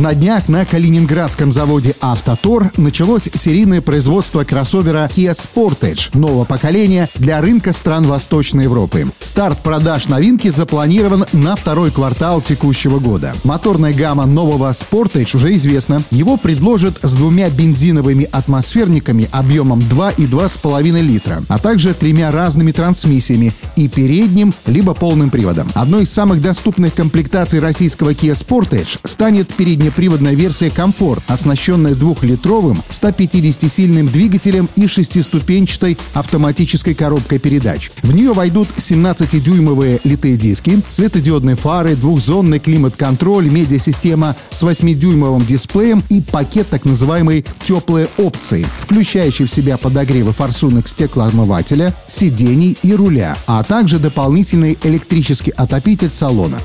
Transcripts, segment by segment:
На днях на калининградском заводе «Автотор» началось серийное производство кроссовера Kia Sportage нового поколения для рынка стран Восточной Европы. Старт продаж новинки запланирован на второй квартал текущего года. Моторная гамма нового Sportage уже известна. Его предложат с двумя бензиновыми атмосферниками объемом 2 и 2,5 литра, а также тремя разными трансмиссиями и передним, либо полным приводом. Одной из самых доступных комплектаций российского Kia Sportage станет передний переднеприводная версия «Комфорт», оснащенная двухлитровым 150-сильным двигателем и шестиступенчатой автоматической коробкой передач. В нее войдут 17-дюймовые литые диски, светодиодные фары, двухзонный климат-контроль, медиасистема с 8-дюймовым дисплеем и пакет так называемой «теплые опции», включающий в себя подогревы форсунок стеклоомывателя, сидений и руля, а также дополнительный электрический отопитель салона.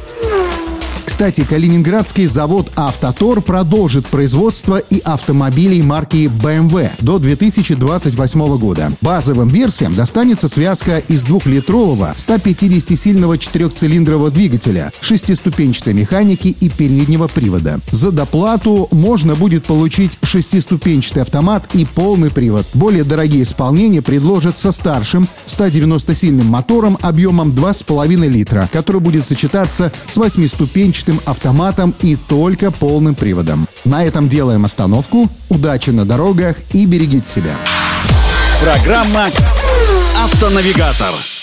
Кстати, калининградский завод «Автотор» продолжит производство и автомобилей марки BMW до 2028 года. Базовым версиям достанется связка из двухлитрового 150-сильного четырехцилиндрового двигателя, шестиступенчатой механики и переднего привода. За доплату можно будет получить шестиступенчатый автомат и полный привод. Более дорогие исполнения предложат со старшим 190-сильным мотором объемом 2,5 литра, который будет сочетаться с восьмиступенчатым двухступенчатым автоматом и только полным приводом. На этом делаем остановку. Удачи на дорогах и берегите себя. Программа «Автонавигатор».